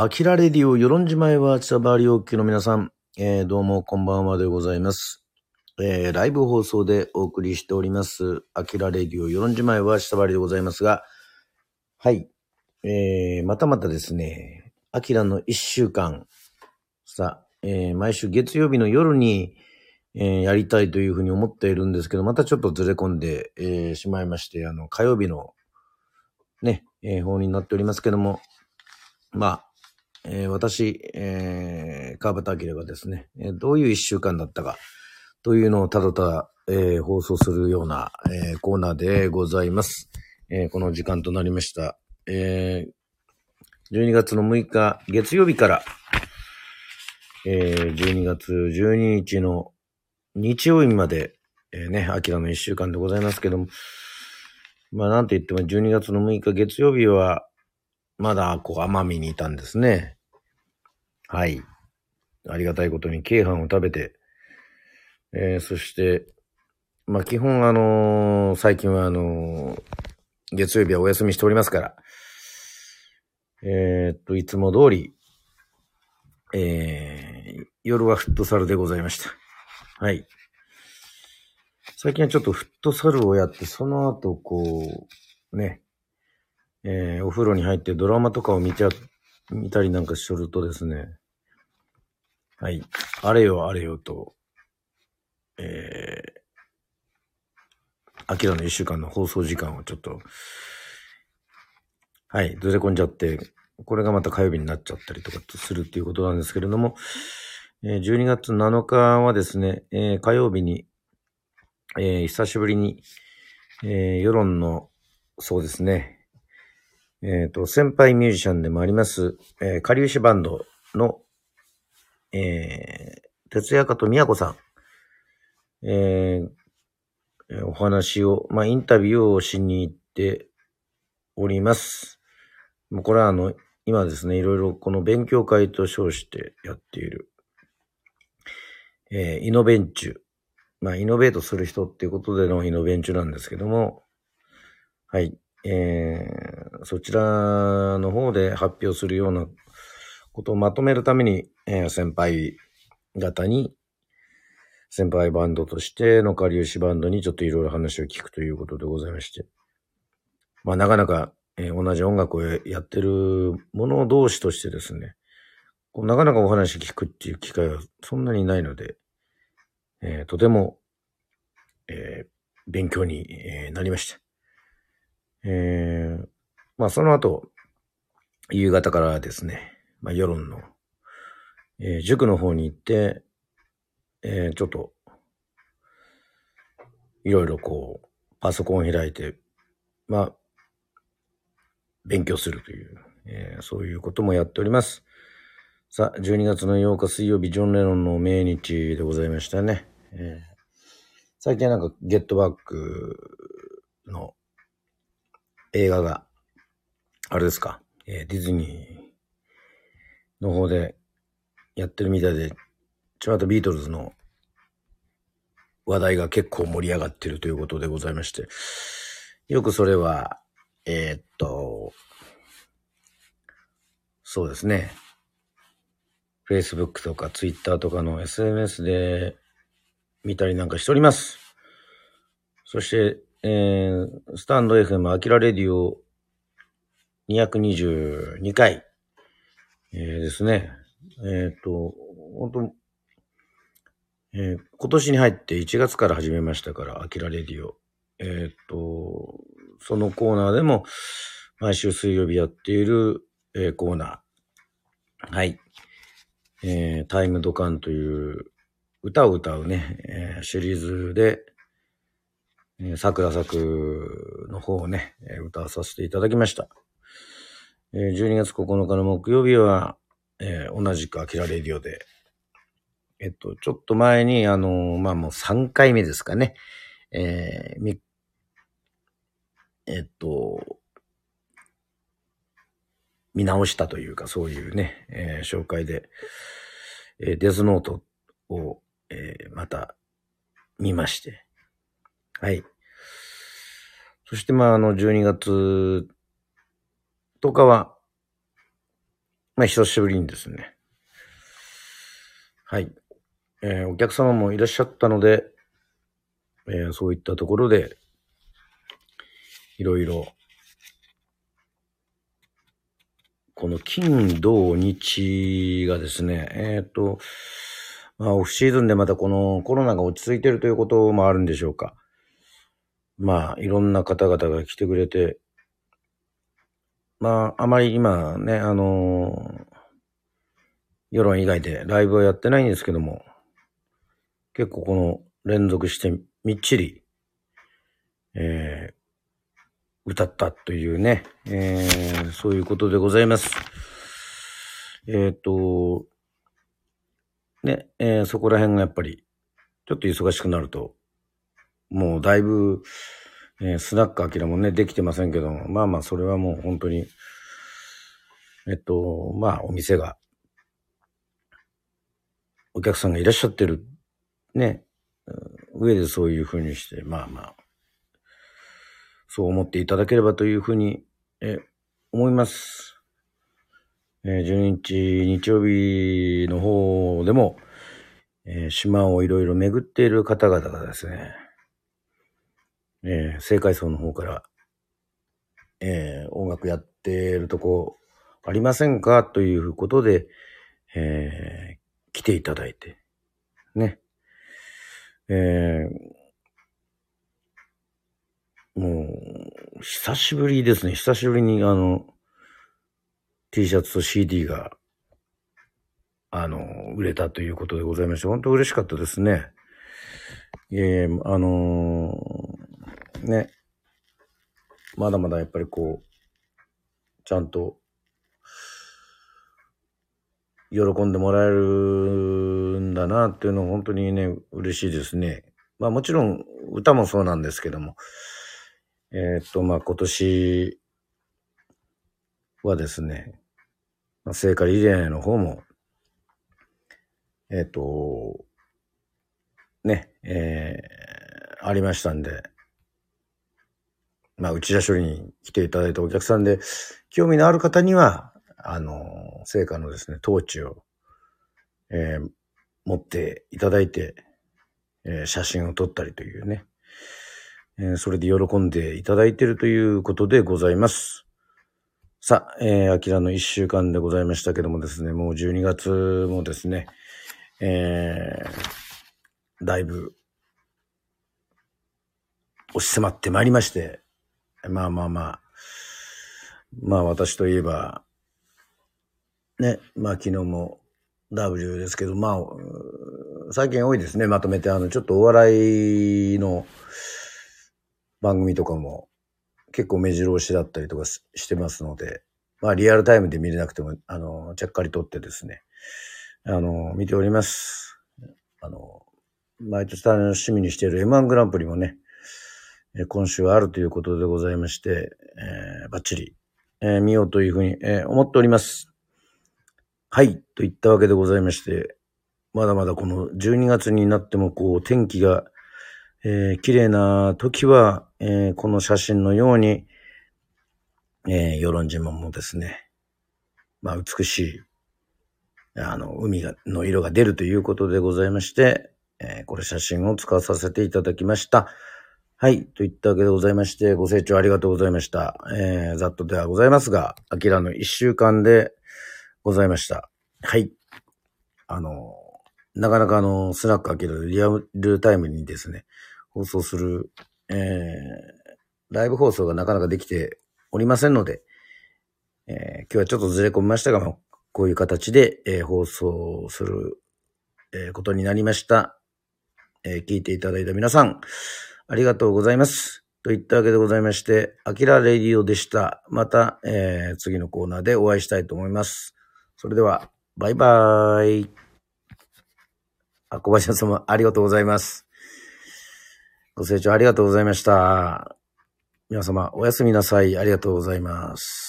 アキラレディオ、与論島へは、千葉バリオッキの皆さん、えー、どうもこんばんはでございます。えー、ライブ放送でお送りしております、アキラレディオ、与論島へは、千葉バリでございますが、はい。えー、またまたですね、アキラの一週間、さ、えー、毎週月曜日の夜に、えー、やりたいというふうに思っているんですけど、またちょっとずれ込んで、えーしまいまして、あの、火曜日の、ね、えー方になっておりますけども、まあ、えー私、えー、川端明がですね、えどういう一週間だったか、というのをただただ、えー放送するような、えーコーナーでございます。えーこの時間となりました。えー12月の6日、月曜日から、えー12月12日の日曜日まで、えーね、アキラの一週間でございますけども、まあなんと言っても12月の6日月曜日は、まだ、こう、奄美にいたんですね。はい。ありがたいことに、京飯を食べて、えー、そして、まあ、基本、あのー最近は、あのー月曜日はお休みしておりますから、えっと、いつも通り、えー、夜はフットサルでございました。はい。最近はちょっとフットサルをやって、その後、こう、ね、えーお風呂に入ってドラマとかを見ちゃ、見たりなんかするとですね、はい。あれよあれよと、えー、アキラの一週間の放送時間をちょっと、はい、ずれ込んじゃって、これがまた火曜日になっちゃったりとかするっていうことなんですけれども、え12月7日はですね、え火曜日に、えー久しぶりに、えー世論の、そうですね、えっ、と、先輩ミュージシャンでもあります、えー、かりゆしバンドの、えー、哲也家と宮子さん、えお話を、まあ、インタビューをしに行っております。もうこれはあの、今ですね、いろいろこの勉強会と称してやっている、えーイノベンチュ。まあ、イノベートする人っていうことでのイノベンチュなんですけども、はい。えー、そちらの方で発表するようなことをまとめるために、えー先輩方に、先輩バンドとしてのかりゆしバンドにちょっといろいろ話を聞くということでございまして。まあなかなか、えー同じ音楽をやってる者同士としてですね、こうなかなかお話聞くっていう機会はそんなにないので、えーとても、えー勉強に、えーなりました。えー、まあその後、夕方からですね、まあ世論の、えー塾の方に行って、えーちょっと、いろいろこう、パソコンを開いて、まあ、勉強するという、えーそういうこともやっております。さあ、12月の8日水曜日、ジョン・レノンの命日でございましたね。えー最近なんか、ゲットバックの映画が、あれですか、えーディズニーの方でやってるみたいで、ちょうどビートルズの話題が結構盛り上がってるということでございまして、よくそれは、えーっと、そうですね、Facebook とか Twitter とかの SNS で見たりなんかしております。そして、えー、スタンド FM アキラレディオ222回、えーですね。えっ、と、本当えー今年に入って1月から始めましたから、アキラレディオ。えっ、と、そのコーナーでも、毎週水曜日やっている、えーコーナー。はい。えータイムドカンという歌を歌うね、えーシリーズで、えー桜咲くの方をね、えー歌わさせていただきました。え12月9日の木曜日は、えー同じくアキラレディオで、えっと、ちょっと前に、あのーまあ、もう3回目ですかね。えー、えっと、見直したというか、そういうね、え紹介で、えデスノートを、えまた見まして。はい。そして、まあ、あの、12月とかは、まあ、久しぶりにですね。はい。えーお客様もいらっしゃったので、えーそういったところで、いろいろ、この金、土、日がですね、えっ、と、まあ、オフシーズンでまたこのコロナが落ち着いてるということもあるんでしょうか。まあ、いろんな方々が来てくれて、まあ、あまり今ね、あのー世論以外でライブはやってないんですけども、結構この連続してみっちり、えー歌ったというね、えーそういうことでございます。えっ、と、ね、えーそこら辺がやっぱり、ちょっと忙しくなると、もうだいぶ、えースナックアキラもね、できてませんけども、まあまあ、それはもう本当に、えっと、まあ、お店が、お客さんがいらっしゃってる、ね、上でそういうふうにして、まあまあ、そう思っていただければというふうに、え、思います。えー12日日曜日の方でも、えー島をいろいろ巡っている方々がですね、えー、政界層の方から、えー音楽やってるとこありませんか？ということで、えー来ていただいて、ね。えーもう、久しぶりですね。久しぶりにあの、T シャツと CD が、あの、売れたということでございまして、本当嬉しかったですね。えいえ、あのーね、まだまだやっぱりこう、ちゃんと、喜んでもらえるんだなっていうのは本当にね、嬉しいですね。まあもちろん歌もそうなんですけども、えーっと、まあ今年はですね、まあ聖火リレーの方も、えーっと、ね、えー、ありましたんで、まあ、内田処理に来ていただいたお客さんで、興味のある方には、あの、聖火のですね、トーチを、えー持っていただいて、えー写真を撮ったりというね、えーそれで喜んでいただいているということでございます。さあ、えー、アキラの一週間でございましたけどもですね、もう12月もですね、えー、だいぶ、押し迫ってまいりまして、まあまあまあ、まあ私といえば、ね、まあ昨日も W ですけど、まあ、最近多いですね、まとめて、あの、ちょっとお笑いの番組とかも結構目白押しだったりとかししてますので、まあリアルタイムで見れなくても、あの、ちゃっかり撮ってですね、あの、見ております。あの、毎年楽しみにしている M1 グランプリもね、え今週はあるということでございまして、えーバッチリ、えー見ようというふうに、えー思っております。はい、といったわけでございまして、まだまだこの12月になってもこう天気が、えー綺麗な時は、えーこの写真のように、えー、与論島もですね、まあ美しい、あの、海が、の色が出るということでございまして、えーこれ写真を使わさせていただきました。はい。といったわけでございまして、ご清聴ありがとうございました。えー、ざっとではございますが、アキラの一週間でございました。はい。あの、なかなかあの、スナックアキラでリアルタイムにですね、放送する、えー、ライブ放送がなかなかできておりませんので、えー今日はちょっとずれ込みましたが、こういう形で、えー放送する、えーことになりました。えー聞いていただいた皆さん、ありがとうございます。といったわけでございまして、アキラレディオでした。また、えー次のコーナーでお会いしたいと思います。それでは、バイバーイ。あ、小林様、ありがとうございます。ご清聴ありがとうございました。皆様、おやすみなさい。ありがとうございます。